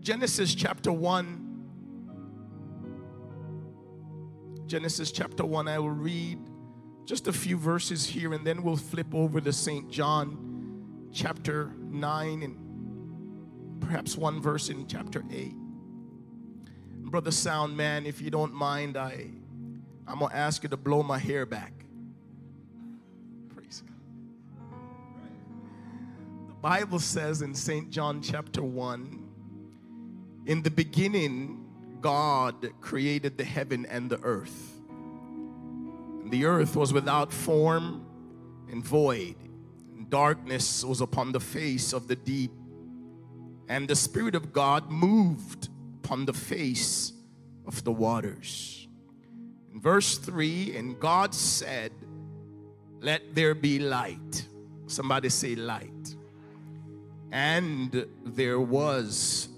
Genesis chapter 1. Genesis chapter 1, I will read just a few verses here and then we'll flip over to St. John chapter 9 and perhaps one verse in chapter 8. Brother Sound Man, if you don't mind, I I'm gonna ask you to blow my hair back. Praise God. The Bible says in St. John chapter 1, in the beginning, God created the heaven and the earth. The earth was without form and void. Darkness was upon the face of the deep. And the Spirit of God moved upon the face of the waters. In verse 3, and God said, Let there be light. Somebody say light. And there was.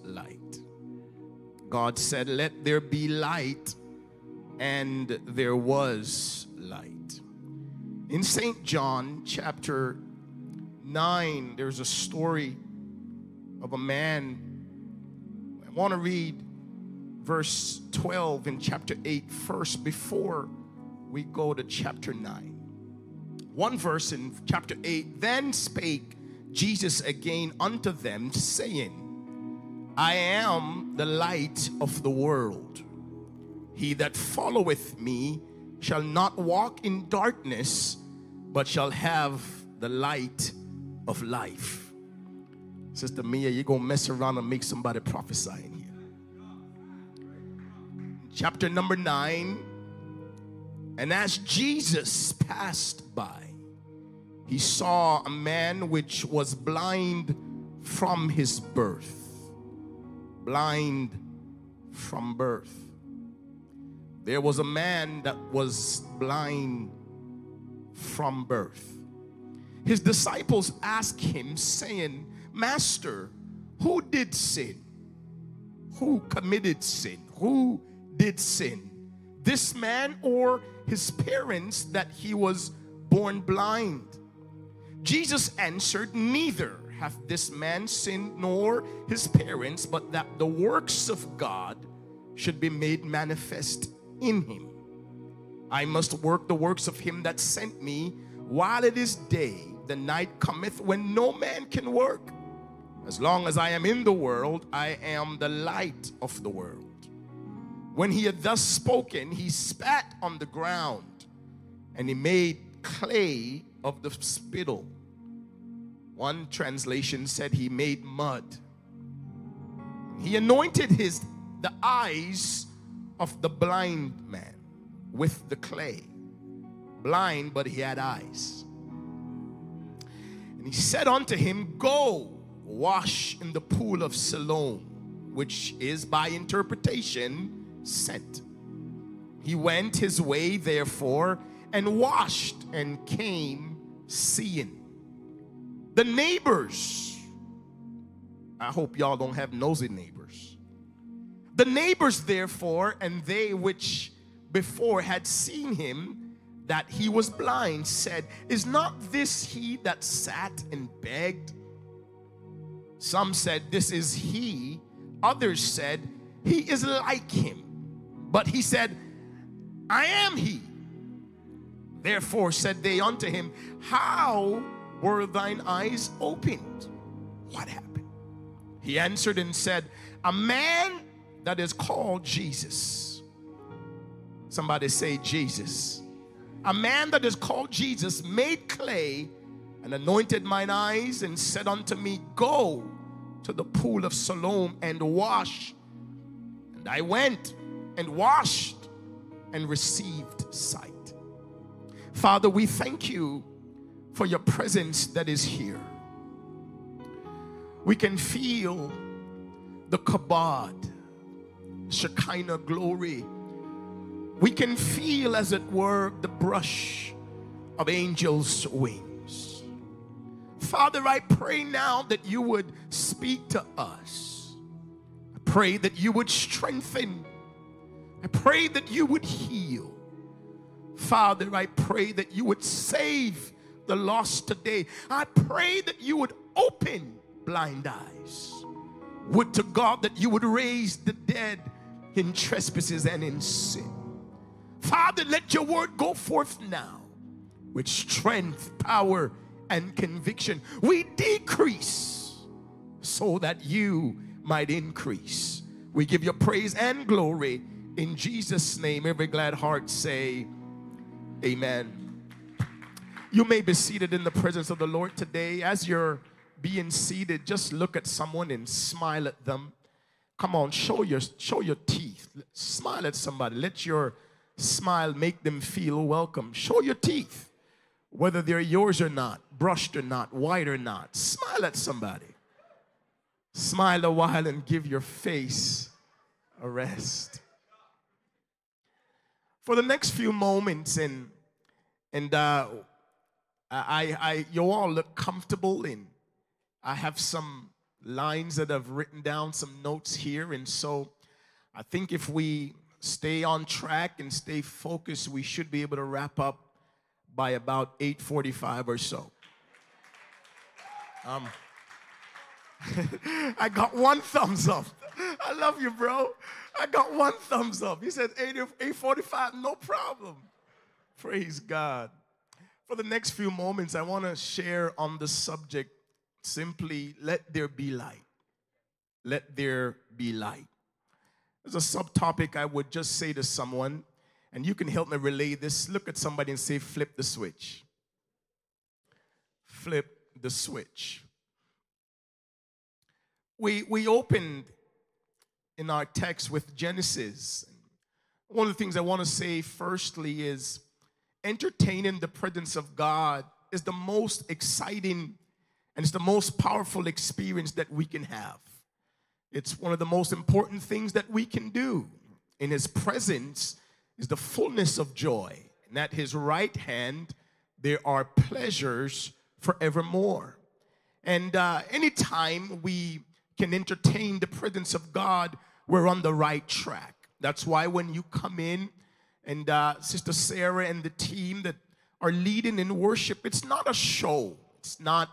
God said, Let there be light. And there was light. In St. John chapter 9, there's a story of a man I want to read verse 12 in chapter 8 first before we go to chapter 9. One verse in chapter 8 Then spake Jesus again unto them, saying, I am the light of the world. He that followeth me shall not walk in darkness, but shall have the light of life. Sister Mia, you're going to mess around and make somebody prophesy in here. Chapter number 9. And as Jesus passed by, he saw a man which was blind from his birth. Blind from birth. There was a man that was blind from birth. His disciples asked him, saying, Master, who did sin? Who committed sin? Who did sin? This man or his parents that he was born blind? Jesus answered, Neither hath this man sinned nor his parents, but that the works of God should be made manifest in him. I must work the works of him that sent me while it is day. The night cometh when no man can work. As long as I am in the world, I am the light of the world. When he had thus spoken, he spat on the ground and he made clay of the spittle. One translation said he made mud. He anointed his the eyes of the blind man with the clay. Blind, but he had eyes. And he said unto him, Go wash in the pool of Siloam, which is by interpretation sent. He went his way, therefore, and washed and came seeing. The neighbors, I hope y'all don't have nosy neighbors. The neighbors, therefore, and they which before had seen him that he was blind, said, Is not this he that sat and begged? Some said, This is he. Others said, He is like him. But he said, I am he. Therefore said they unto him, How were thine eyes opened? What happened? He answered and said, A man that is called Jesus. Somebody say, Jesus. A man that is called Jesus made clay and anointed mine eyes and said unto me, Go to the pool of Siloam and wash. And I went and washed and received sight. Father, we thank you for your presence that is here. We can feel the kabod, Shekinah glory. We can feel, as it were, the brush of angels' wings. Father, I pray now that you would speak to us. I pray that you would strengthen. I pray that you would heal. Father, I pray that you would save the lost today. I pray that you would open blind eyes. Would to God that you would raise the dead in trespasses and in sin. Father, let your word go forth now with strength, power, and conviction. We decrease so that you might increase. We give you praise and glory in Jesus' name. Every glad heart say, Amen. You may be seated in the presence of the Lord today. As you're being seated, just look at someone and smile at them. Come on, show your show your teeth. Smile at somebody. Let your smile make them feel welcome. Show your teeth, whether they're yours or not, brushed or not, white or not. Smile at somebody. Smile a while and give your face a rest. For the next few moments, and and uh, I, I, you all look comfortable, in. I have some lines that I've written down, some notes here, and so I think if we stay on track and stay focused, we should be able to wrap up by about 8:45 or so. Um, I got one thumbs up. I love you, bro. I got one thumbs up. He said 8, 845, no problem. Praise God. For the next few moments, I want to share on the subject simply let there be light. Let there be light. There's a subtopic I would just say to someone, and you can help me relay this. Look at somebody and say, flip the switch. Flip the switch. We, we opened in our text with Genesis. One of the things I want to say firstly is entertaining the presence of God is the most exciting and it's the most powerful experience that we can have. It's one of the most important things that we can do. In his presence is the fullness of joy, and at his right hand there are pleasures forevermore. And uh, anytime we can entertain the presence of God, we're on the right track. That's why when you come in, and uh, Sister Sarah and the team that are leading in worship, it's not a show. It's not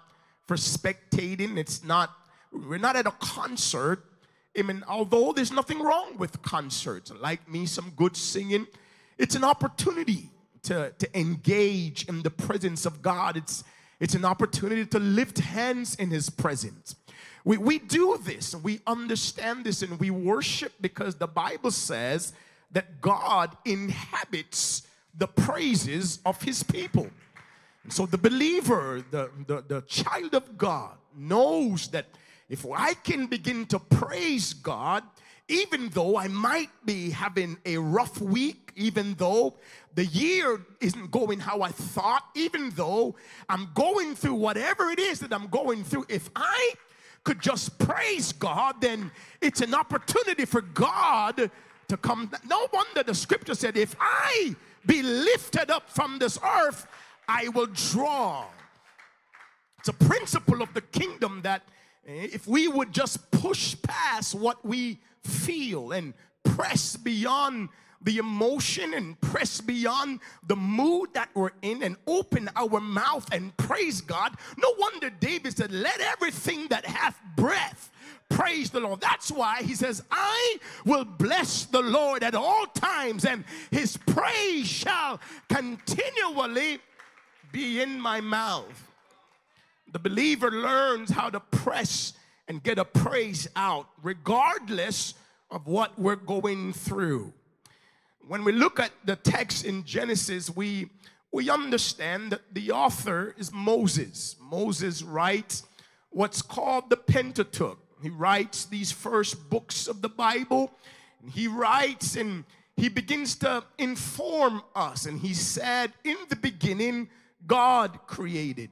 for spectating. It's not, we're not at a concert. I mean, although there's nothing wrong with concerts, like me, some good singing, it's an opportunity to, to engage in the presence of God. It's, it's an opportunity to lift hands in His presence. We, we do this, we understand this, and we worship because the Bible says that God inhabits the praises of His people. And so the believer, the, the, the child of God, knows that if I can begin to praise God, even though I might be having a rough week, even though the year isn't going how I thought, even though I'm going through whatever it is that I'm going through, if I could just praise God, then it's an opportunity for God to come. No wonder the scripture said, If I be lifted up from this earth, I will draw. It's a principle of the kingdom that eh, if we would just push past what we feel and press beyond the emotion and press beyond the mood that we're in and open our mouth and praise God. No wonder David said, Let everything that hath breath praise the Lord. That's why he says, I will bless the Lord at all times, and his praise shall continually be in my mouth. The believer learns how to press and get a praise out, regardless of what we're going through. When we look at the text in Genesis, we we understand that the author is Moses. Moses writes what's called the Pentateuch. He writes these first books of the Bible. He writes and he begins to inform us. And he said, In the beginning, God created.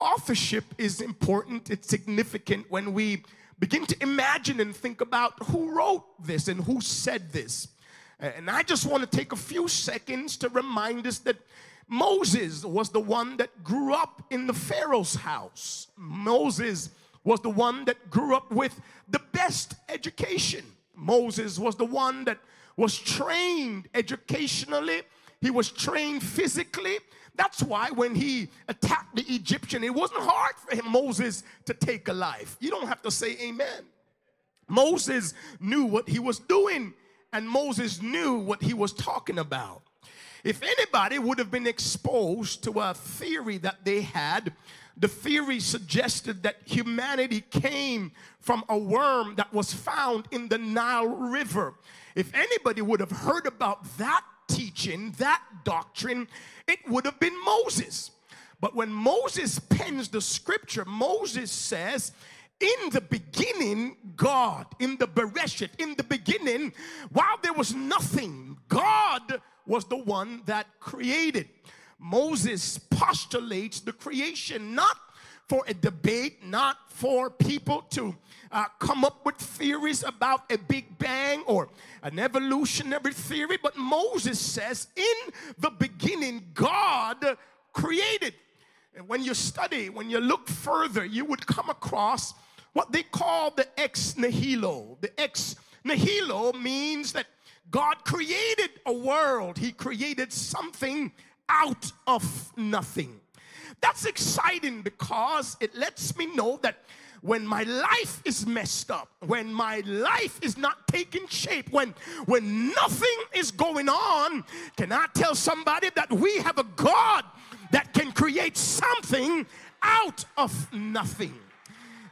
Authorship is important, it's significant when we begin to imagine and think about who wrote this and who said this. And I just want to take a few seconds to remind us that Moses was the one that grew up in the Pharaoh's house. Moses was the one that grew up with the best education. Moses was the one that was trained educationally, he was trained physically. That's why when he attacked the Egyptian, it wasn't hard for him, Moses, to take a life. You don't have to say amen. Moses knew what he was doing, and Moses knew what he was talking about. If anybody would have been exposed to a theory that they had, the theory suggested that humanity came from a worm that was found in the Nile River. If anybody would have heard about that teaching, that doctrine, it would have been Moses. But when Moses pens the scripture, Moses says, in the beginning, God, in the Bereshit, in the beginning, while there was nothing, God was the one that created. Moses postulates the creation not for a debate, not for people to uh, come up with theories about a big bang or an evolutionary theory, but Moses says, in the beginning, God created. And when you study, when you look further, you would come across what they call the ex nihilo. The ex nihilo means that God created a world, He created something out of nothing. That's exciting because it lets me know that when my life is messed up, when my life is not taking shape, when when nothing is going on, can I tell somebody that we have a God that can create something out of nothing?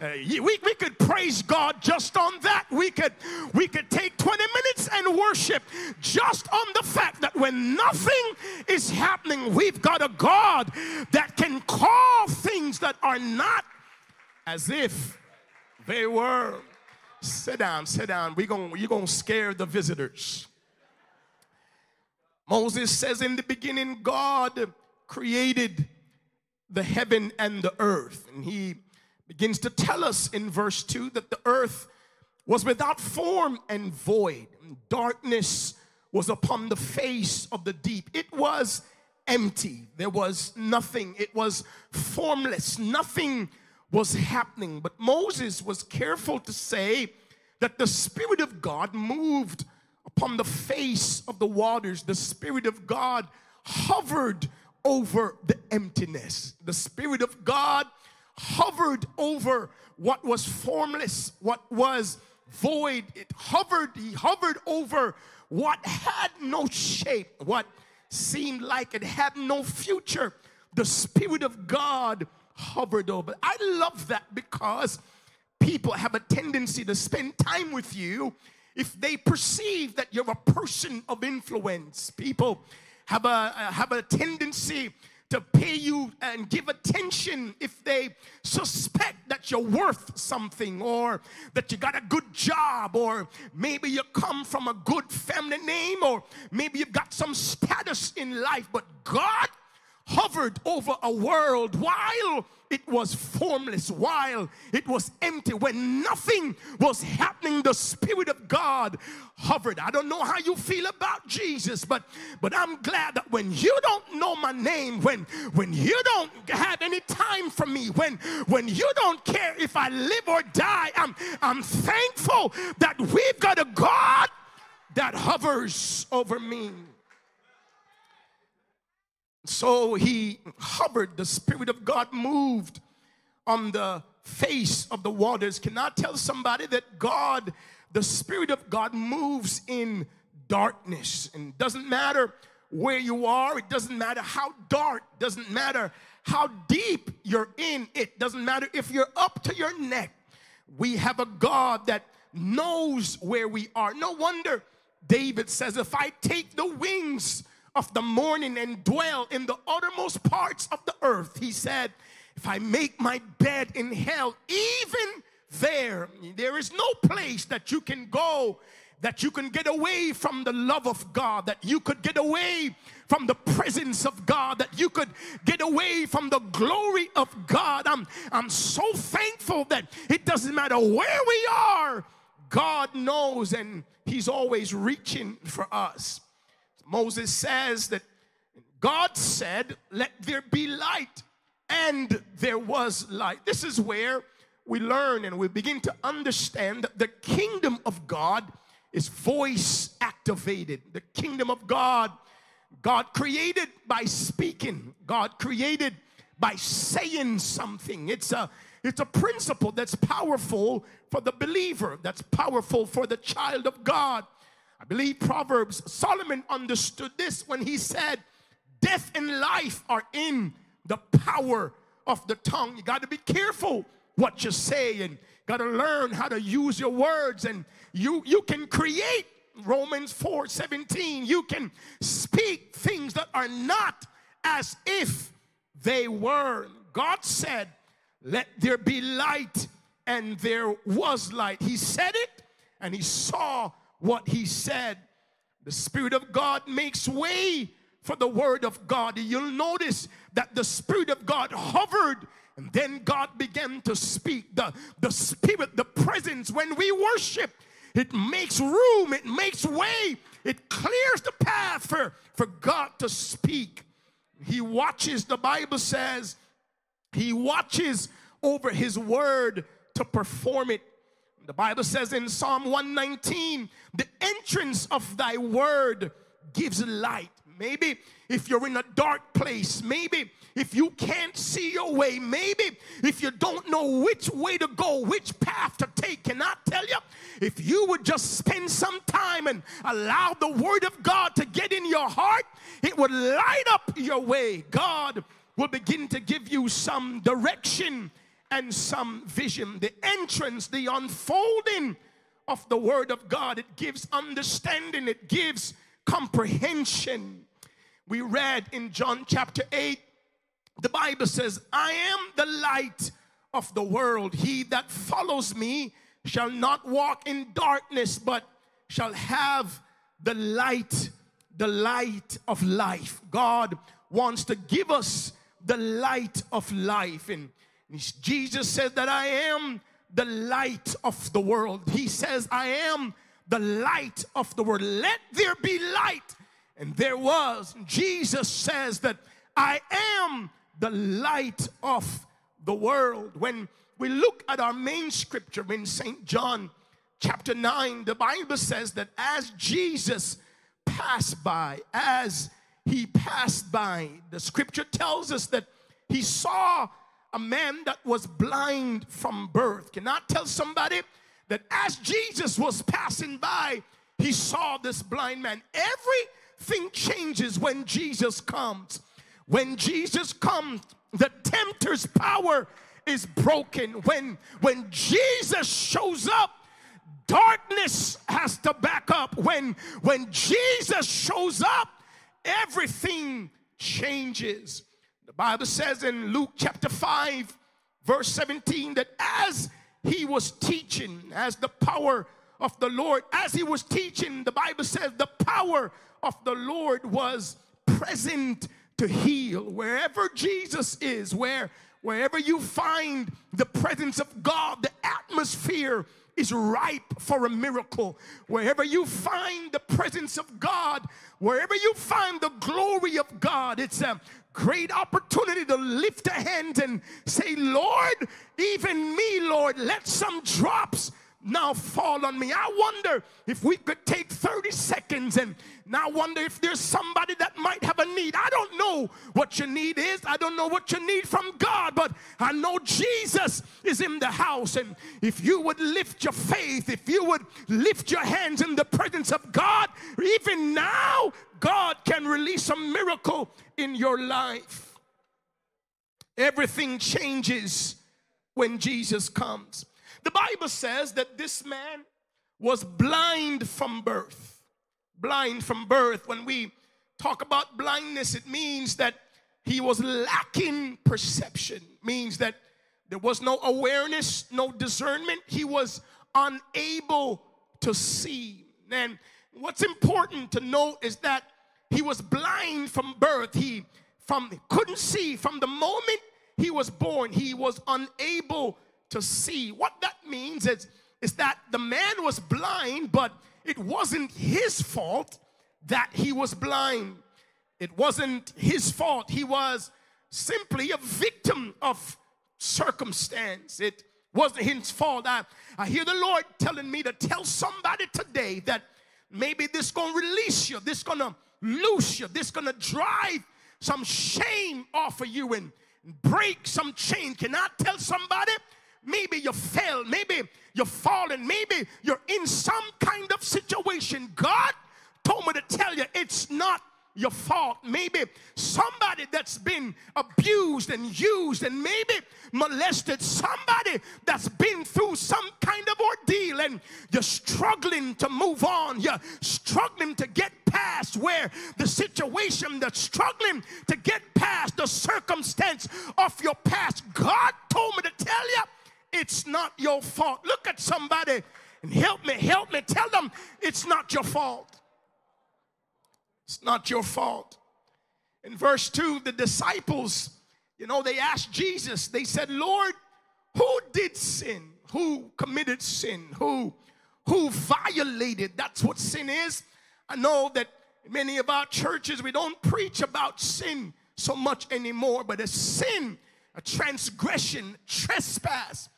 Uh, we, we could praise God just on that. We could we could take 20 minutes and worship just on the fact that when nothing is happening, we've got a God that can call things that are not as if they were. Sit down, sit down. We gonna, you're gonna scare the visitors. Moses says in the beginning, God created the heaven and the earth. And he begins to tell us in verse 2 that the earth was without form and void. Darkness was upon the face of the deep. It was empty. There was nothing. It was formless. Nothing was happening. But Moses was careful to say that the Spirit of God moved upon the face of the waters. The Spirit of God hovered over the emptiness. The Spirit of God hovered over what was formless, what was void. It hovered, he hovered over what had no shape, what seemed like it had no future. The Spirit of God hovered over. I love that because people have a tendency to spend time with you if they perceive that you're a person of influence. People have a, have a tendency to pay you and give attention if they suspect that you're worth something or that you got a good job or maybe you come from a good family name or maybe you've got some status in life. But God hovered over a world while it was formless, while it was empty, when nothing was happening, the Spirit of God hovered. I don't know how you feel about Jesus, but but I'm glad that when you don't know my name, when when you don't have any time for me, when when you don't care if I live or die, I'm I'm thankful that we've got a God that hovers over me. So he hovered, the Spirit of God moved on the face of the waters. Can I tell somebody that God, the Spirit of God, moves in darkness? And doesn't matter where you are, it doesn't matter how dark, doesn't matter how deep you're in, it doesn't matter if you're up to your neck. We have a God that knows where we are. No wonder David says, If I take the wings, of the morning and dwell in the uttermost parts of the earth. He said, If I make my bed in hell, even there, there is no place that you can go that you can get away from the love of God, that you could get away from the presence of God, that you could get away from the glory of God. I'm, I'm so thankful that it doesn't matter where we are, God knows and He's always reaching for us. Moses says that God said, Let there be light, and there was light. This is where we learn and we begin to understand that the kingdom of God is voice activated. The kingdom of God, God created by speaking, God created by saying something. It's a it's a principle that's powerful for the believer, that's powerful for the child of God. I believe Proverbs, Solomon understood this when he said, Death and life are in the power of the tongue. You got to be careful what you say and got to learn how to use your words. And you you can create Romans 4 17 you can speak things that are not as if they were. God said let there be light and there was light. He said it and he saw what he said the spirit of God makes way for the word of God you'll notice that the spirit of God hovered and then God began to speak. The, the spirit, the presence, when we worship, it makes room, it makes way, it clears the path for, for God to speak. He watches, the Bible says, He watches over His word to perform it. The Bible says in Psalm 119, the entrance of thy word gives light. Maybe if you're in a dark place, maybe if you can't see your way, maybe if you don't know which way to go, which path to take, can I tell you? If you would just spend some time and allow the Word of God to get in your heart, it would light up your way. God will begin to give you some direction and some vision. The entrance, the unfolding of the Word of God, it gives understanding, it gives comprehension. We read in John chapter 8 the Bible says, I am the light of the world. He that follows me shall not walk in darkness, but shall have the light, the light of life. God wants to give us the light of life. And Jesus said that I am the light of the world. He says, I am the light of the world. Let there be light. And there was. Jesus says that I am the light of the world. When we look at our main scripture in St. John chapter 9, the Bible says that as Jesus passed by, as he passed by, the scripture tells us that he saw a man that was blind from birth. Can I tell somebody that as Jesus was passing by, he saw this blind man? Everything changes when Jesus comes. When Jesus comes, the tempter's power is broken. When, when Jesus shows up, darkness has to back up. When, when Jesus shows up, everything changes. The Bible says in Luke chapter 5, verse 17, that as he was teaching, as the power of the Lord, as he was teaching, the Bible says the power of the Lord was present to heal. Wherever Jesus is, where wherever you find the presence of God, the atmosphere is ripe for a miracle. Wherever you find the presence of God, wherever you find the glory of God, it's a great opportunity to lift a hand and say, Lord, even me, Lord, let some drops now fall on me. I wonder if we could take 30 seconds and now wonder if there's somebody that might have a need. I don't know what your need is. I don't know what you need from God, but I know Jesus is in the house. And if you would lift your faith, if you would lift your hands in the presence of God, even now, God can release a miracle in your life. Everything changes when Jesus comes. The Bible says that this man was blind from birth. Blind from birth. When we talk about blindness, it means that he was lacking perception, means that there was no awareness, no discernment. He was unable to see. And what's important to note is that he was blind from birth. He from couldn't see from the moment he was born. He was unable to see. What that means is, is that the man was blind, but it wasn't his fault that he was blind. It wasn't his fault. He was simply a victim of circumstance. It wasn't his fault. I, I hear the Lord telling me to tell somebody today that maybe this gonna release you, this gonna loose you, this gonna drive some shame off of you and break some chain. Can I tell somebody? Maybe you fell, maybe you're fallen, maybe you're in some kind of situation. God told me to tell you it's not your fault. Maybe somebody that's been abused and used and maybe molested, somebody that's been through some kind of ordeal and you're struggling to move on. You're struggling to get past where the situation that's struggling to get past the circumstance of your past. God told me to tell you it's not your fault. Look at somebody and help me, help me. Tell them it's not your fault. It's not your fault. In verse 2, the disciples, you know, they asked Jesus, they said, Lord, who did sin? Who committed sin? Who who violated? That's what sin is. I know that many of our churches we don't preach about sin so much anymore, but a sin, a transgression, trespass,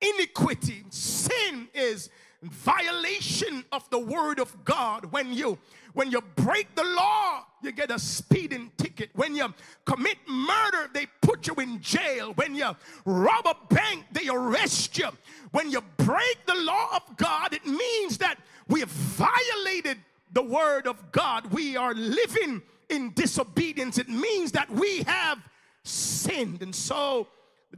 iniquity, sin is violation of the word of God when you when you break the law, you get a speeding ticket. When you commit murder, they put you in jail. When you rob a bank, they arrest you. When you break the law of God, it means that we have violated the word of God. We are living in disobedience. It means that we have sinned. And so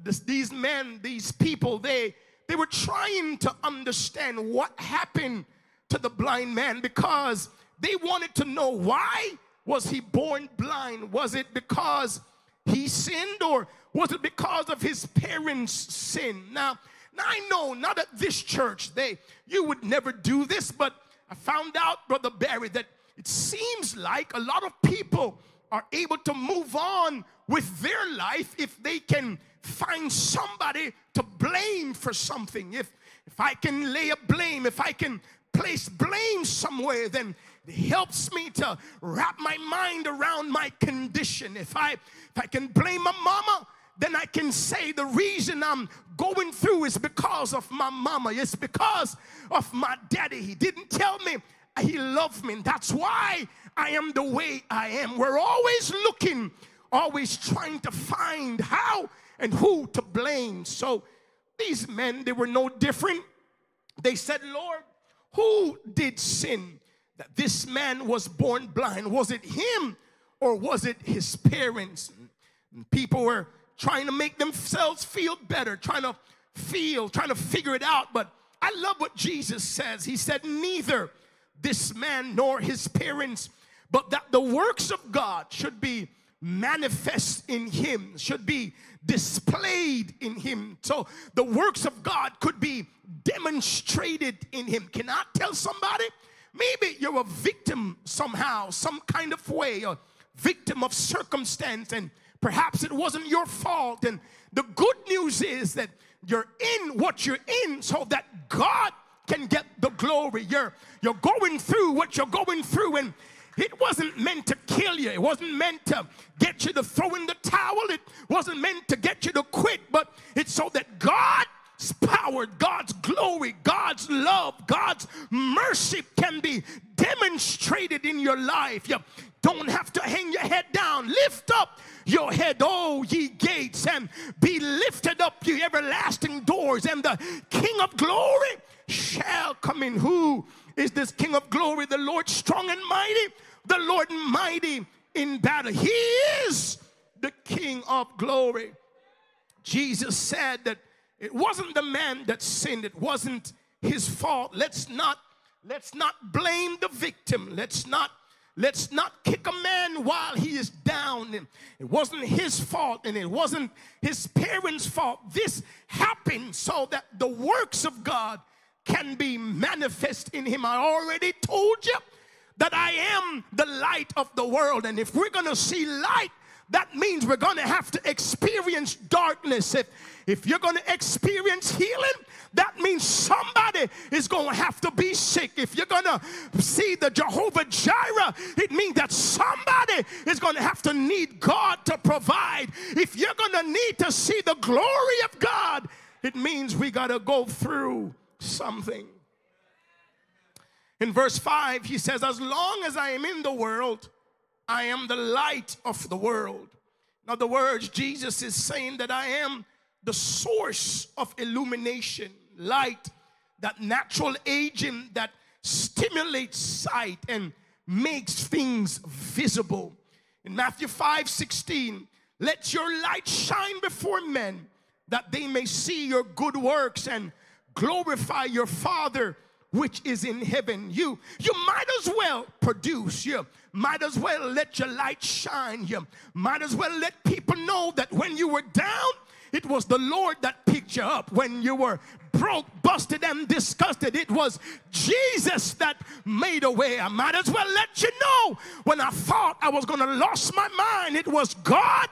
this, these men, these people, they they were trying to understand what happened to the blind man because they wanted to know why was he born blind? Was it because he sinned or was it because of his parents' sin? Now, now I know not at this church, they you would never do this, but I found out, Brother Barry, that it seems like a lot of people are able to move on with their life if they can find somebody to blame for something. If if I can lay a blame, if I can place blame somewhere, then helps me to wrap my mind around my condition. If I if I can blame my mama, then I can say the reason I'm going through is because of my mama. It's because of my daddy. He didn't tell me he loved me. That's why I am the way I am. We're always looking, always trying to find how and who to blame. So these men, they were no different. They said, Lord, who did sin that this man was born blind? Was it him or was it his parents? And people were trying to make themselves feel better, trying to feel, trying to figure it out. But I love what Jesus says. He said, Neither this man nor his parents, but that the works of God should be manifest in him, should be displayed in him. So the works of God could be demonstrated in him. Can I tell somebody? Maybe you're a victim somehow, some kind of way, a victim of circumstance, and perhaps it wasn't your fault. And the good news is that you're in what you're in so that God can get the glory. You're you're going through what you're going through, and it wasn't meant to kill you. It wasn't meant to get you to throw in the towel. It wasn't meant to get you to quit, but it's so that God's power, God's glory, God's love, God's mercy can be demonstrated in your life. You don't have to hang your head down. Lift up your head, oh ye gates, and be lifted up, ye everlasting doors, and the King of glory shall come in. Who is this King of glory? The Lord strong and mighty, the Lord mighty in battle. He is the King of glory. Jesus said that it wasn't the man that sinned, it wasn't his fault. Let's not let's not blame the victim. Let's not let's not kick a man while he is down. It wasn't his fault and it wasn't his parents' fault. This happened so that the works of God can be manifest in him. I already told you that I am the light of the world. And if we're going to see light, that means we're going to have to experience darkness. If, if you're going to experience healing, that means somebody is going to have to be sick. If you're going to see the Jehovah Jireh, it means that somebody is going to have to need God to provide. If you're going to need to see the glory of God, it means we got to go through something. In verse 5, he says, As long as I am in the world, I am the light of the world. In other words, Jesus is saying that I am the source of illumination, light, that natural agent that stimulates sight and makes things visible. In Matthew 5 16, let your light shine before men that they may see your good works and glorify your Father which is in heaven. You you might as well produce. You might as well let your light shine. You might as well let people know that when you were down, it was the Lord that picked you up. When you were broke, busted, and disgusted, it was Jesus that made a way. I might as well let you know when I thought I was going to lose my mind, it was God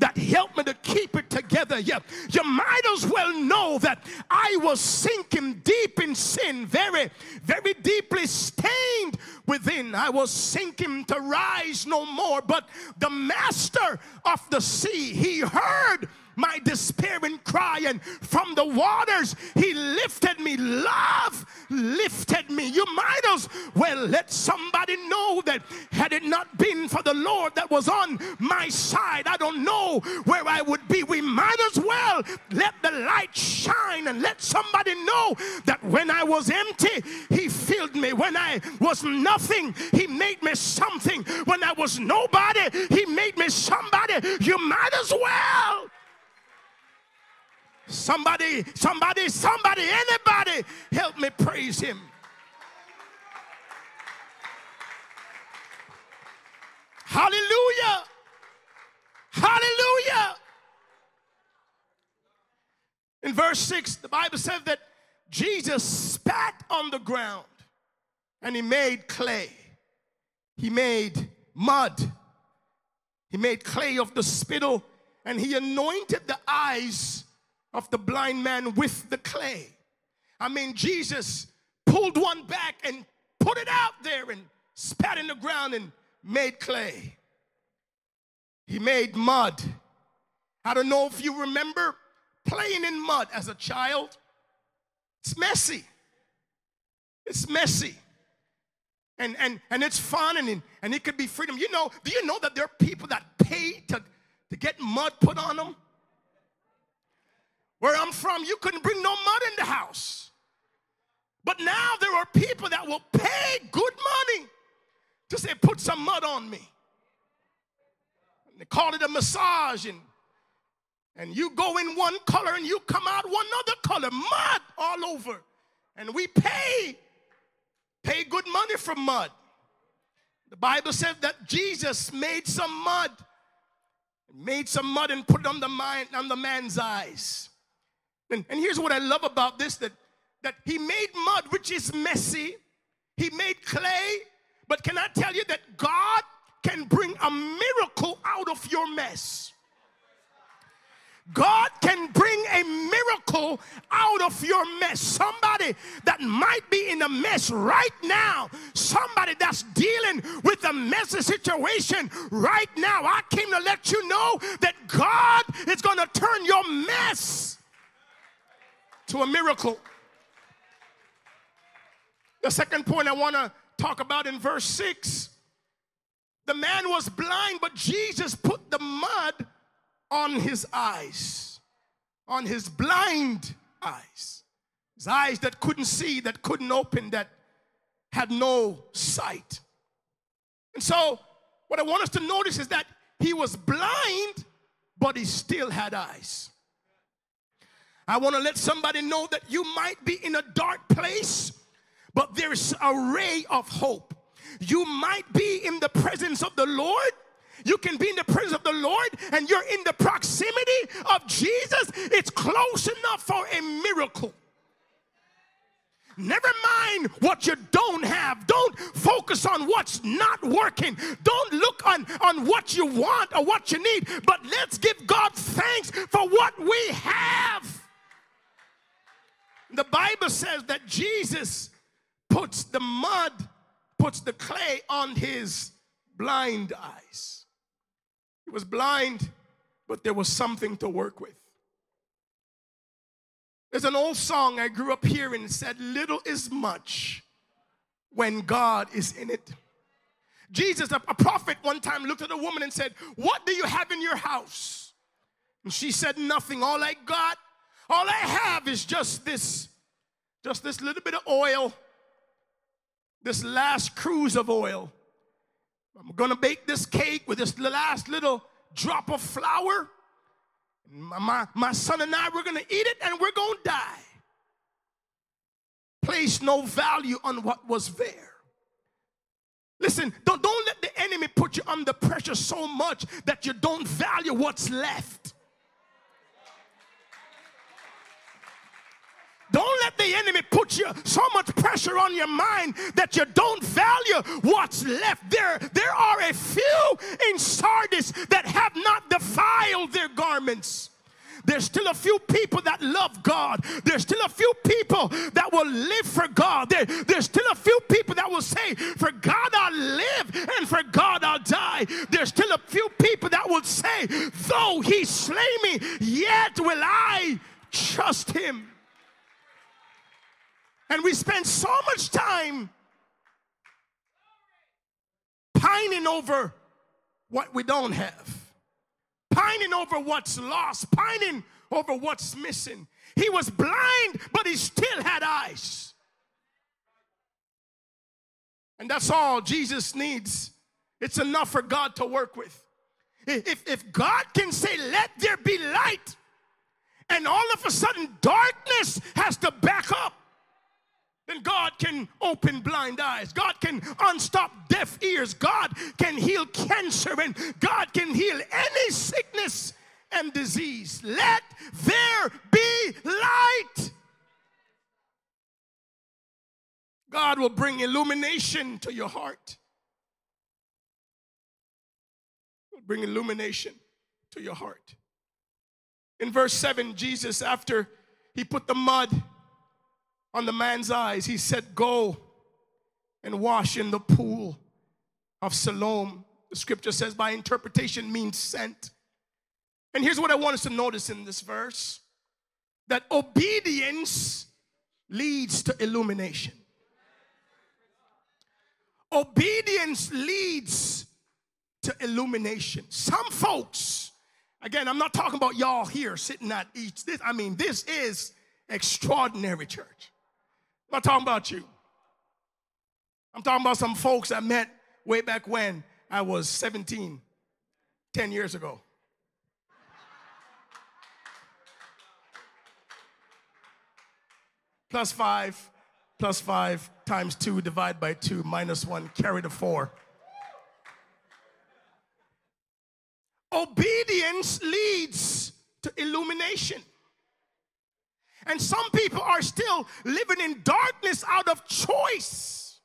that helped me to keep it together. You, you might as well know that I was sinking deep in sin, very, very deeply stained within. I was sinking to rise no more. But the master of the sea, he heard my despairing cry, and from the waters he lifted me. Love lifted me. You might as well let somebody know that had it not been for the Lord that was on my side, I don't know where I would be. We might as well let the light shine and let somebody know that when I was empty, he filled me. When I was nothing, he made me something. When I was nobody, he made me somebody. You might as well Somebody, somebody, somebody, anybody help me praise him. Hallelujah. Hallelujah. In verse 6, the Bible says that Jesus spat on the ground and he made clay. He made mud. He made clay of the spittle and he anointed the eyes of the blind man with the clay. I mean, Jesus pulled one back and put it out there and spat in the ground and made clay. He made mud. I don't know if you remember playing in mud as a child. It's messy. It's messy. And, and, and it's fun and, and it could be freedom. You know, do you know that there are people that pay to, to get mud put on them? Where I'm from, you couldn't bring no mud in the house. But now there are people that will pay good money to say, put some mud on me. And they call it a massage, and, and you go in one color and you come out one other color, mud all over. And we pay, pay good money for mud. The Bible says that Jesus made some mud, made some mud and put it on the, mind, on the man's eyes. And, and here's what I love about this that, that he made mud, which is messy, he made clay, but can I tell you that God can bring a miracle out of your mess? God can bring a miracle out of your mess. Somebody that might be in a mess right now, somebody that's dealing with a messy situation right now. I came to let you know that God is going to turn your mess to a miracle. The second point I want to talk about in verse 6 the man was blind, but Jesus put the mud on his eyes, on his blind eyes. His eyes that couldn't see, that couldn't open, that had no sight. And so, what I want us to notice is that he was blind, but he still had eyes. I want to let somebody know that you might be in a dark place, but there's a ray of hope. You might be in the presence of the Lord. You can be in the presence of the Lord and you're in the proximity of Jesus. It's close enough for a miracle. Never mind what you don't have. Don't focus on what's not working. Don't look on, on what you want or what you need, but let's give God thanks for what we have. The Bible says that Jesus puts the mud, puts the clay on his blind eyes. He was blind, but there was something to work with. There's an old song I grew up hearing that said, Little is much when God is in it. Jesus, a, a, prophet, one time looked at a woman and said, What do you have in your house? And she said, Nothing. All I got, all I have is just this, just this little bit of oil, this last cruse of oil. I'm gonna bake this cake with this last little drop of flour. My, my son and I, we're gonna eat it and we're gonna die. Place no value on what was there. Listen, don't, don't let the enemy put you under pressure so much that you don't value what's left. Don't let the enemy put you so much pressure on your mind that you don't value what's left. There, there are a few in Sardis that have not defiled their garments. There's still a few people that love God. There's still a few people that will live for God. There, there's still a few people that will say, For God I'll live and for God I'll die. There's still a few people that will say, Though he slay me, yet will I trust him. And we spend so much time pining over what we don't have, pining over what's lost, pining over what's missing. He was blind, but he still had eyes. And that's all Jesus needs. It's enough for God to work with. If, if God can say, Let there be light, and all of a sudden darkness has to back up, then God can open blind eyes. God can unstop deaf ears. God can heal cancer and God can heal any sickness and disease. Let there be light. God will bring illumination to your heart. Will bring illumination to your heart. In verse 7, Jesus, after he put the mud on the man's eyes, he said, Go and wash in the pool of Siloam. The scripture says, by interpretation, means sent. And here's what I want us to notice in this verse that obedience leads to illumination. Obedience leads to illumination. Some folks, again, I'm not talking about y'all here sitting at each. This, I mean, this is extraordinary church. I'm not talking about you. I'm talking about some folks I met way back when I was 17, 10 years ago. plus five, plus five times two, divide by two, minus one, carry the four. Obedience leads to illumination. And some people are still living in darkness out of choice.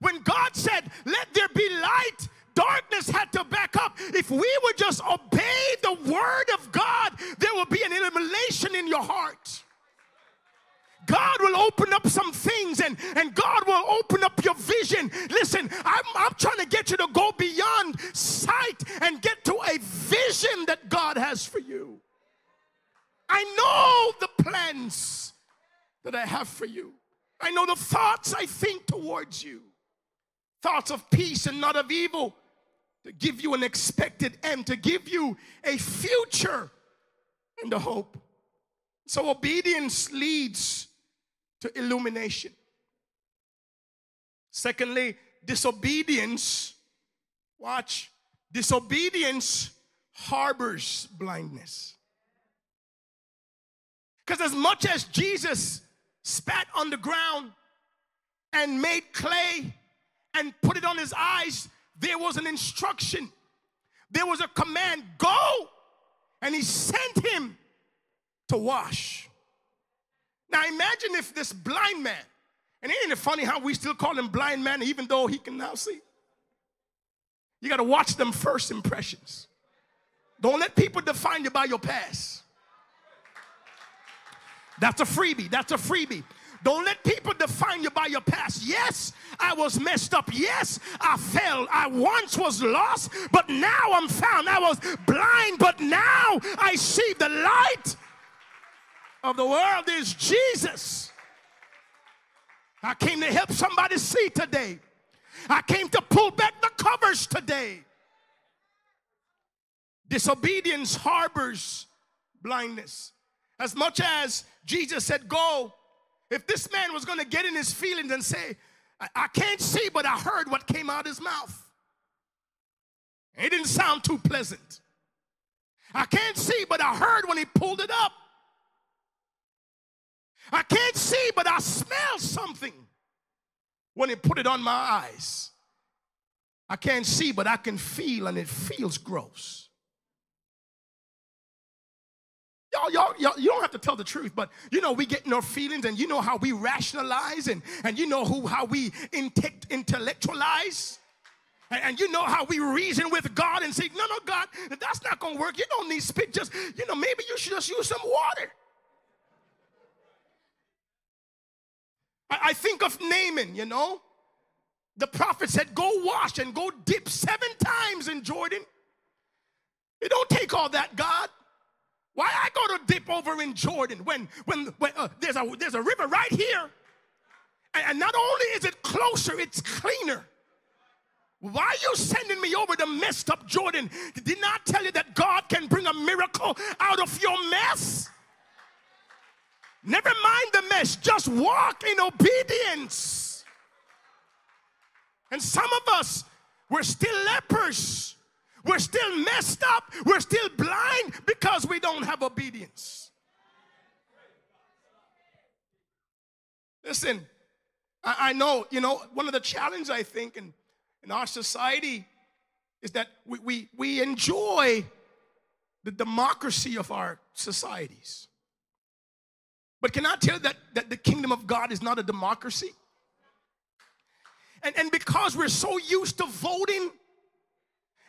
When God said, Let there be light, darkness had to back up. If we would just obey the word of God, there will be an illumination in your heart. God will open up some things and, and God will open up your vision. Listen, I'm, I'm trying to get you to go beyond sight and get to a vision I know the plans that I have for you. I know the thoughts I think towards you. Thoughts of peace and not of evil to give you an expected end, to give you a future and a hope. So obedience leads to illumination. Secondly, disobedience, watch, disobedience harbors blindness. Because as much as Jesus spat on the ground and made clay and put it on his eyes, there was an instruction, there was a command go, and he sent him to wash. Now, imagine if this blind man, and ain't it funny how we still call him blind man even though he can now see? You got to watch them first impressions. Don't let people define you by your past. That's a freebie. That's a freebie. Don't let people define you by your past. Yes, I was messed up. Yes, I fell. I once was lost, but now I'm found. I was blind, but now I see the light of the world is Jesus. I came to help somebody see today. I came to pull back the covers today. Disobedience harbors blindness. As much as Jesus said, Go, if this man was going to get in his feelings and say, I, I can't see, but I heard what came out of his mouth, it didn't sound too pleasant. I can't see, but I heard when he pulled it up. I can't see, but I smell something when he put it on my eyes. I can't see, but I can feel, and it feels gross. Y'all, y'all, y'all, you don't have to tell the truth, but you know, we get in our feelings and you know how we rationalize and, and you know who, how we intellectualize. And, and you know how we reason with God and say, no, no, God, that's not going to work. You don't need spit. Just, you know, maybe you should just use some water. I, I think of Naaman, you know. The prophet said, go wash and go dip seven times in Jordan. It don't take all that, God. Why I go to dip over in Jordan when when, when uh, there's a there's a river right here, and, and not only is it closer, it's cleaner. Why are you sending me over the messed up Jordan? Did not tell you that God can bring a miracle out of your mess? Never mind the mess, just walk in obedience. And some of us, we're still lepers. We're still messed up. We're still blind because we don't have obedience. Listen, I, I know, you know, one of the challenges I think in, in our society is that we, we, we enjoy the democracy of our societies. But can I tell you that, that the kingdom of God is not a democracy? And, and because we're so used to voting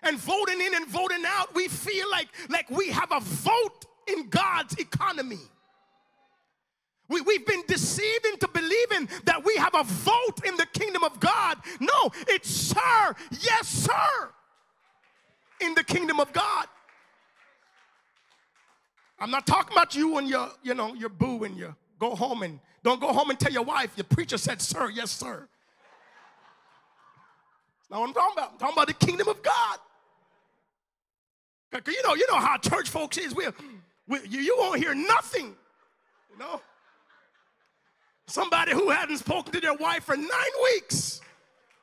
and voting in and voting out, we feel like, like we have a vote in God's economy. We, we've been deceived into believing that we have a vote in the kingdom of God. No, it's sir, yes, sir, in the kingdom of God. I'm not talking about you and your, you know, your boo and your go home and don't go home and tell your wife your preacher said, sir, yes, sir. Now I'm talking about. I'm talking about the kingdom of God. You know, you know how church folks is. We, we you, you won't hear nothing. You know, somebody who hadn't spoken to their wife for nine weeks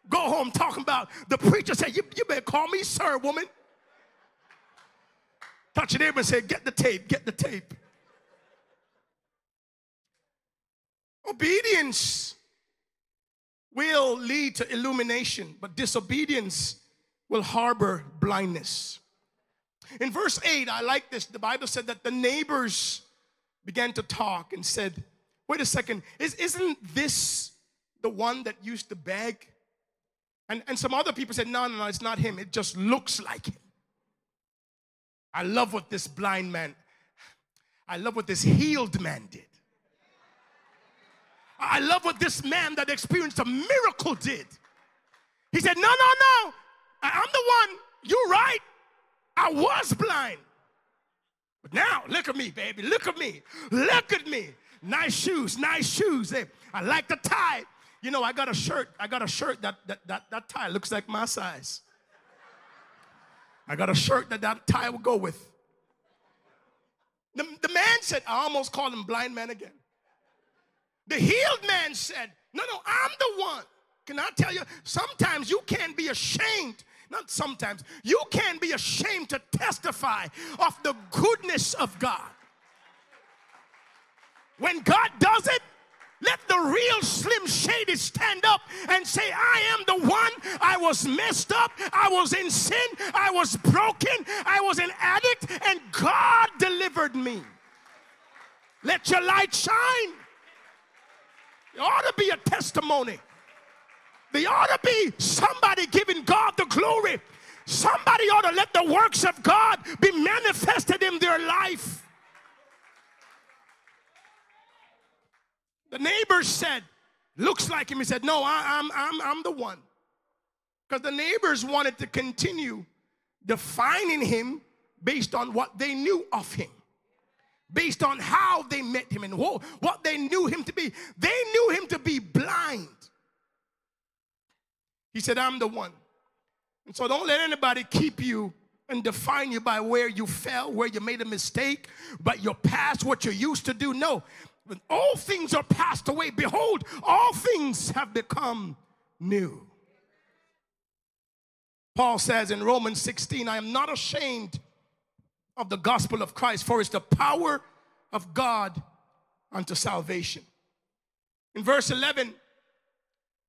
go home talking about the preacher said, "You, you better call me sir, woman." Touch your neighbor and say, "Get the tape. Get the tape." Obedience will lead to illumination, but disobedience will harbor blindness. In verse 8, I like this. The Bible said that the neighbors began to talk and said, Wait a second, is, isn't this the one that used to beg? And, and some other people said, No, no, no, it's not him. It just looks like him. I love what this blind man, I love what this healed man did. I love what this man that experienced a miracle did. He said, No, no, no, I'm the one. You're right. I was blind. But now, look at me, baby. Look at me. Look at me. Nice shoes, nice shoes. Hey, I like the tie. You know, I got a shirt. I got a shirt that that that, that tie looks like my size. I got a shirt that that tie will go with. The, the man said, I almost called him blind man again. The healed man said, No, no, I'm the one. Can I tell you? Sometimes you can't be ashamed not sometimes, you can't be ashamed to testify of the goodness of God. When God does it, let the real Slim Shady stand up and say, I am the one. I was messed up. I was in sin. I was broken. I was an addict, and God delivered me. Let your light shine. There ought to be a testimony. There ought to be somebody giving God the glory. Somebody ought to let the works of God be manifested in their life. The neighbors said, looks like him. He said, No, I, am I'm, I'm, I'm the one. Because the neighbors wanted to continue defining him based on what they knew of him, based on how they met him and what they knew him to be. They knew him to be blind. He said, I'm the one. And so don't let anybody keep you and define you by where you fell, where you made a mistake, but your past, what you used to do. No, when all things are passed away, behold, all things have become new. Paul says in Romans 16, I am not ashamed of the gospel of Christ, for it's the power of God unto salvation. In verse 11,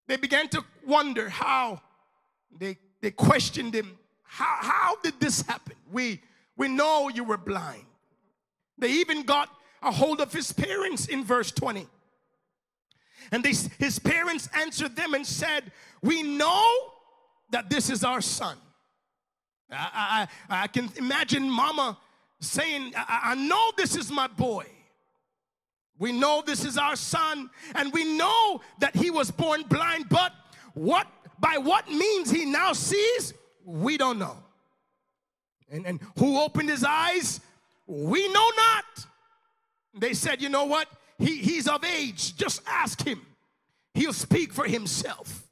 they began to wonder how they, they questioned him. How, how did this happen? We, we know you were blind. They even got a hold of his parents in verse 20. And they, his parents answered them and said, We know that this is our son. I, I, I can imagine mama saying, I, I know this is my boy. We know this is our son, and we know that he was born blind, but what by what means he now sees, we don't know. And, and who opened his eyes, we know not. They said, you know what? He, he's of age. Just ask him. He'll speak for himself.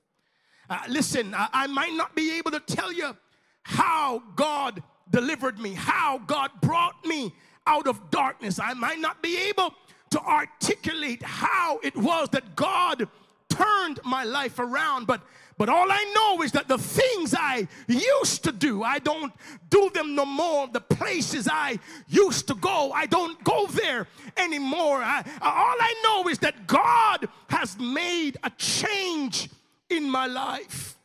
Uh, listen, I, I might not be able to tell you how God delivered me, how God brought me out of darkness. I might not be able to articulate how it was that God turned my life around, but but all I know is that the things I used to do, I don't do them no more. The places I used to go, I don't go there anymore. I, all I know is that God has made a change in my life.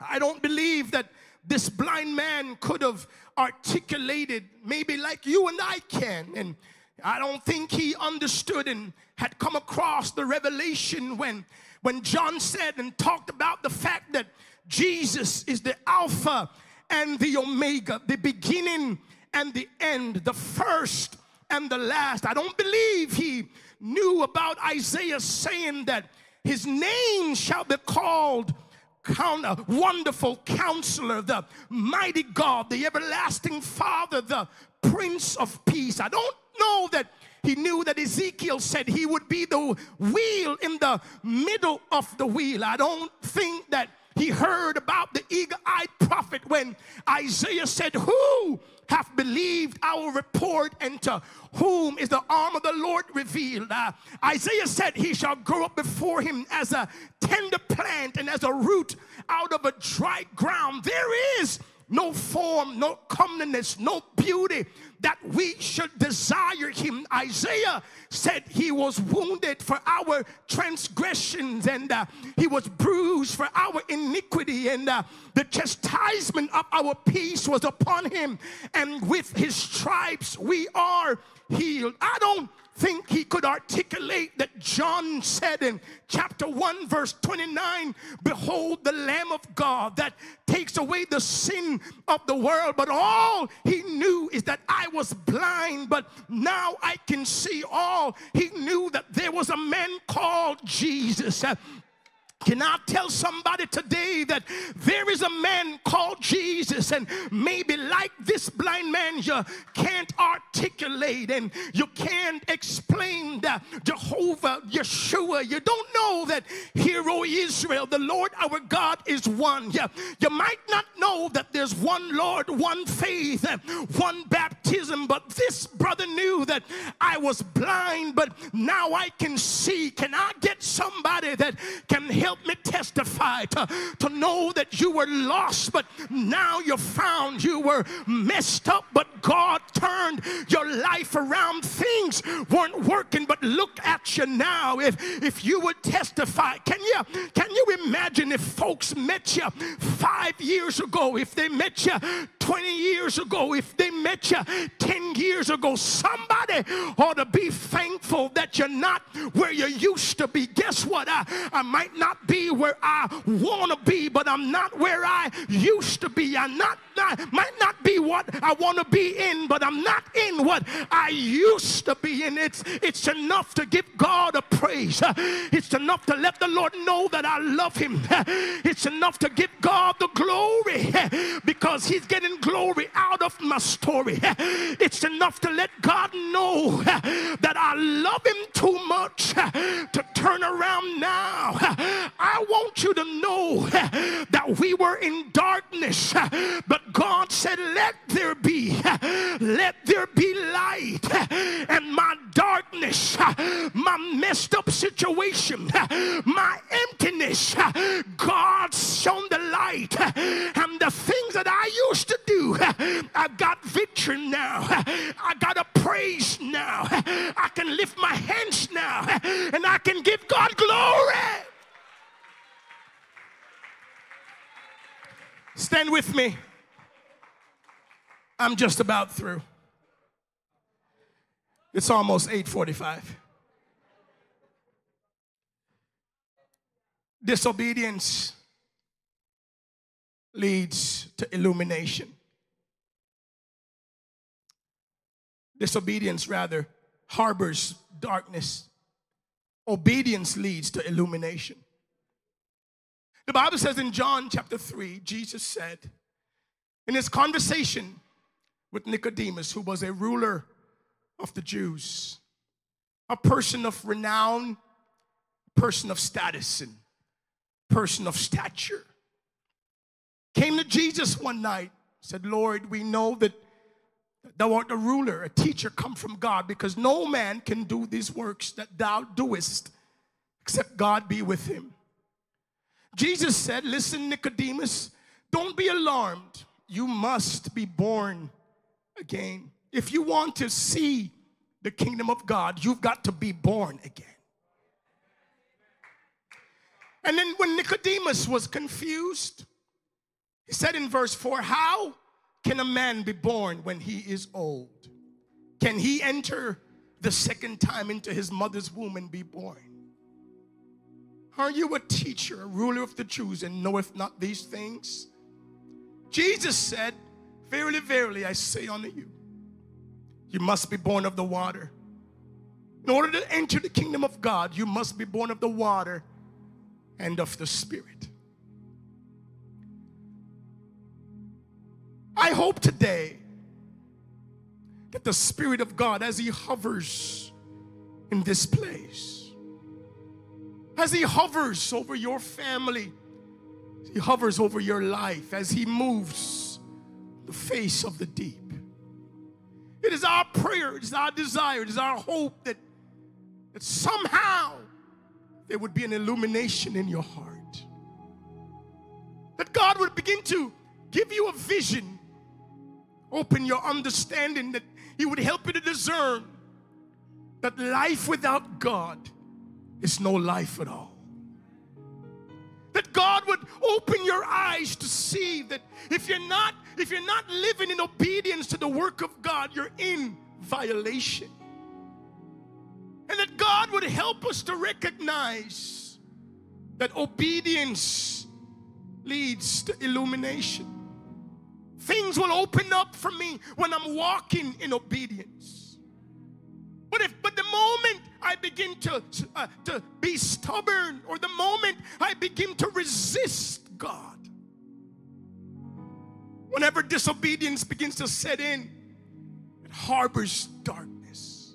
I don't believe that this blind man could have articulated maybe like you and I can. And I don't think he understood and had come across the revelation when when John said and talked about the fact that Jesus is the Alpha and the Omega, the beginning and the end, the first and the last. I don't believe he knew about Isaiah saying that his name shall be called Counter, wonderful counselor, the mighty God, the everlasting Father, the Prince of Peace. I don't know that he knew that Ezekiel said he would be the wheel in the middle of the wheel. I don't think that he heard about the eager eyed prophet when Isaiah said, Who hath believed our report, and to whom is the arm of the Lord revealed? Uh, Isaiah said, He shall grow up before him as a tender plant and as a root out of a dry ground. There is no form, no comeliness, no beauty that we should desire him. Isaiah said he was wounded for our transgressions and uh, he was bruised for our iniquity, and uh, the chastisement of our peace was upon him, and with his stripes we are healed. I don't think he could articulate that John said in chapter 1, verse 29 Behold, the Lamb of God that takes away the sin of the world. But all he knew is that I was blind, but now I can see all. He knew that there was a man called Jesus. Can I tell somebody today that there is a man called Jesus, and maybe like this blind man, you can't articulate and you can't explain that Jehovah, Yeshua. You don't know that hero Israel, the Lord our God is one. Yeah, you might not know that there's one Lord, one faith, one baptism, but this brother knew that I was blind, but now I can see. Can I get somebody that can help? Help me testify to, to know that you were lost, but now you're found. You were messed up, but God turned your life around. Things weren't working, but look at you now. If if you would testify, can you can you imagine if folks met you five years ago, if they met you 20 years ago, if they met you 10 years ago, somebody ought to be thankful that you're not where you used to be. Guess what? I, I might not be where I want to be, but I'm not where I used to be. I'm not, I might not be what I want to be in, but I'm not in what I used to be in. It's, it's enough to give God a praise. It's enough to let the Lord know that I love him. It's enough to give God the glory because he's getting glory out of my story. It's enough to let God know that I love him too much to turn around now. I want you to know that we were in darkness, but God said, Let there be, let there be light. And my darkness, my messed up situation, my emptiness, God shone the light. And the things that I used to do, I got victory now. I got a praise now. I can lift my hands now and I can give God glory. Stand with me. I'm just about through. It's almost 8:45. Disobedience leads to illumination. Disobedience, rather, harbors darkness. Obedience leads to illumination. The Bible says in John chapter 3, Jesus said, in his conversation with Nicodemus, who was a ruler of the Jews, a person of renown, person of status, and person of stature, came to Jesus one night, said, Lord, we know that thou art a ruler, a teacher come from God, because no man can do these works that thou doest except God be with him. Jesus said, Listen, Nicodemus, don't be alarmed. You must be born again. If you want to see the kingdom of God, you've got to be born again. And then when Nicodemus was confused, he said in verse 4 How can a man be born when he is old? Can he enter the second time into his mother's womb and be born? Are you a teacher, a ruler of the Jews, and knoweth not these things? Jesus said, Verily, verily, I say unto you, you must be born of the water. In order to enter the kingdom of God, you must be born of the water and of the Spirit. I hope today that the Spirit of God, as He hovers in this place, as He hovers over your family, He hovers over your life, as He moves the face of the deep. It is our prayer, it is our desire, it is our hope that, that somehow there would be an illumination in your heart. That God would begin to give you a vision, open your understanding, that He would help you to discern that life without God is no life at all. That God would open your eyes to see that if you're not if you're not living in obedience to the work of God, you're in violation. And that God would help us to recognize that obedience leads to illumination. Things will open up for me when I'm walking in obedience. But if but the moment I begin to, uh, to be stubborn or the moment I begin to resist God, whenever disobedience begins to set in, it harbors darkness.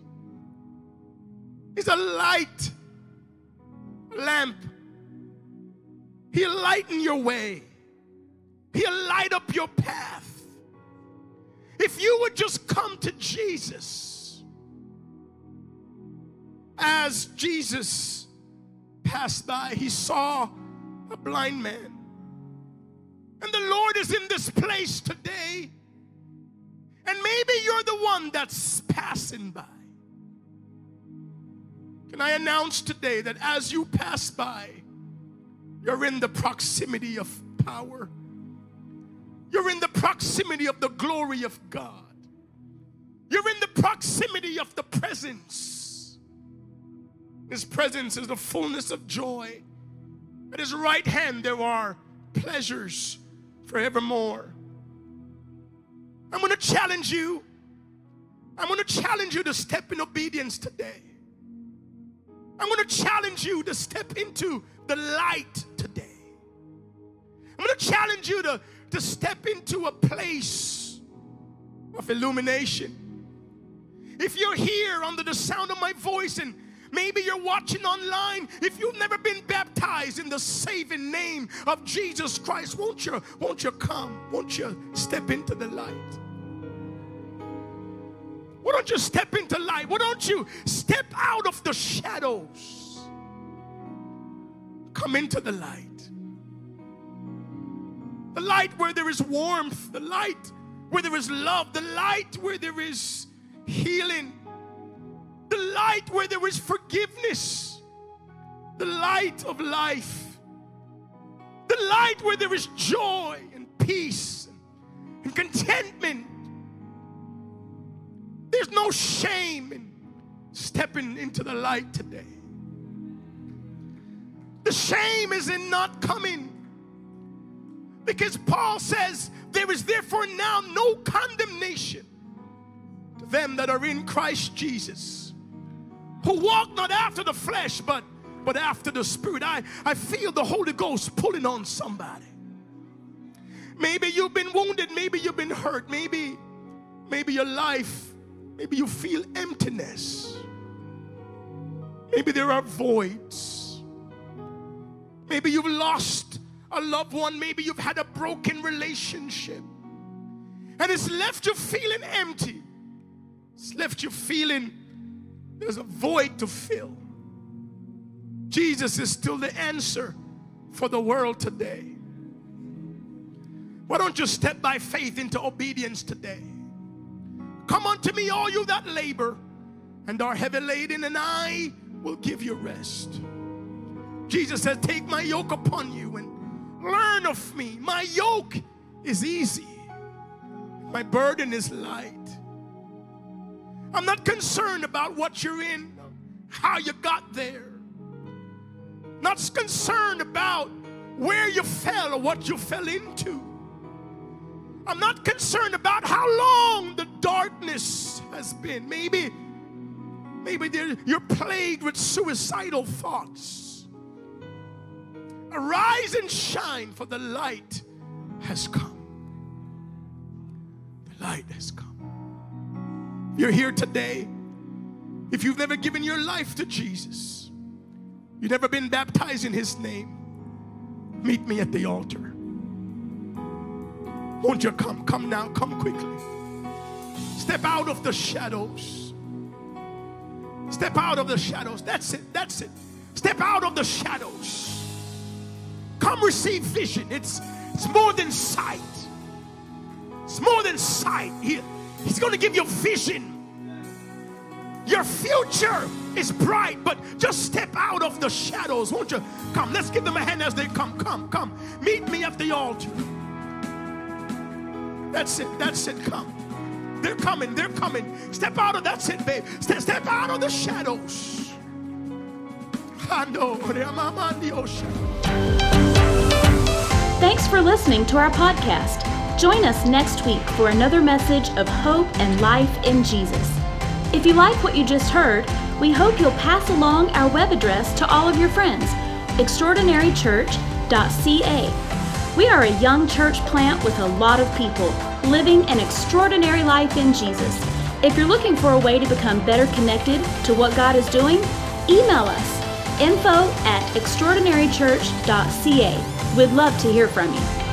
He's a light lamp. He'll lighten your way. He'll light up your path. If you would just come to Jesus as Jesus passed by, he saw a blind man. And the Lord is in this place today. And maybe you're the one that's passing by. Can I announce today that as you pass by, you're in the proximity of power? You're in the proximity of the glory of God. You're in the proximity of the presence. His presence is the fullness of joy. At his right hand, there are pleasures forevermore. I'm going to challenge you. I'm going to challenge you to step in obedience today. I'm going to challenge you to step into the light today. I'm going to challenge you to, to step into a place of illumination. If you're here under the sound of my voice and maybe you're watching online, if you've never been baptized in the saving name of Jesus Christ, won't you, won't you come? Won't you step into the light? Why don't you step into light? Why don't you step out of the shadows? Come into the light. The light where there is warmth, the light where there is love, the light where there is healing, the light where there is forgiveness, the light of life, the light where there is joy and peace and contentment there's no shame in stepping into the light today. The shame is in not coming. Because Paul says, There is therefore now no condemnation to them that are in Christ Jesus, who walk not after the flesh, but, but after the Spirit. I, I feel the Holy Ghost pulling on somebody. Maybe you've been wounded, maybe you've been hurt, maybe, maybe your life Maybe you feel emptiness. Maybe there are voids. Maybe you've lost a loved one. Maybe you've had a broken relationship. And it's left you feeling empty. It's left you feeling there's a void to fill. Jesus is still the answer for the world today. Why don't you step by faith into obedience today? Come unto me, all you that labor and are heavy laden, and I will give you rest. Jesus said, Take my yoke upon you and learn of me. My yoke is easy, my burden is light. I'm not concerned about what you're in, how you got there. Not concerned about where you fell or what you fell into. I'm not concerned about how long the darkness has been. Maybe, maybe you're plagued with suicidal thoughts. Arise and shine, for the light has come. The light has come. You're here today. If you've never given your life to Jesus, you've never been baptized in His name, meet me at the altar. Won't you come? Come now. Come quickly. Step out of the shadows. Step out of the shadows. That's it. That's it. Step out of the shadows. Come receive vision. It's, it's more than sight. It's more than sight. He, he's going to give you vision. Your future is bright, but just step out of the shadows. Won't you come? Let's give them a hand as they come. Come, come. Meet me at the altar. That's it. That's it. Come. They're coming. They're coming. Step out of that's it, babe. Step, step out of the shadows. Thanks for listening to our podcast. Join us next week for another message of hope and life in Jesus. If you like what you just heard, we hope you'll pass along our web address to all of your friends extraordinarychurch.ca we are a young church plant with a lot of people living an extraordinary life in Jesus. If you're looking for a way to become better connected to what God is doing, email us info at extraordinarychurch.ca. We'd love to hear from you.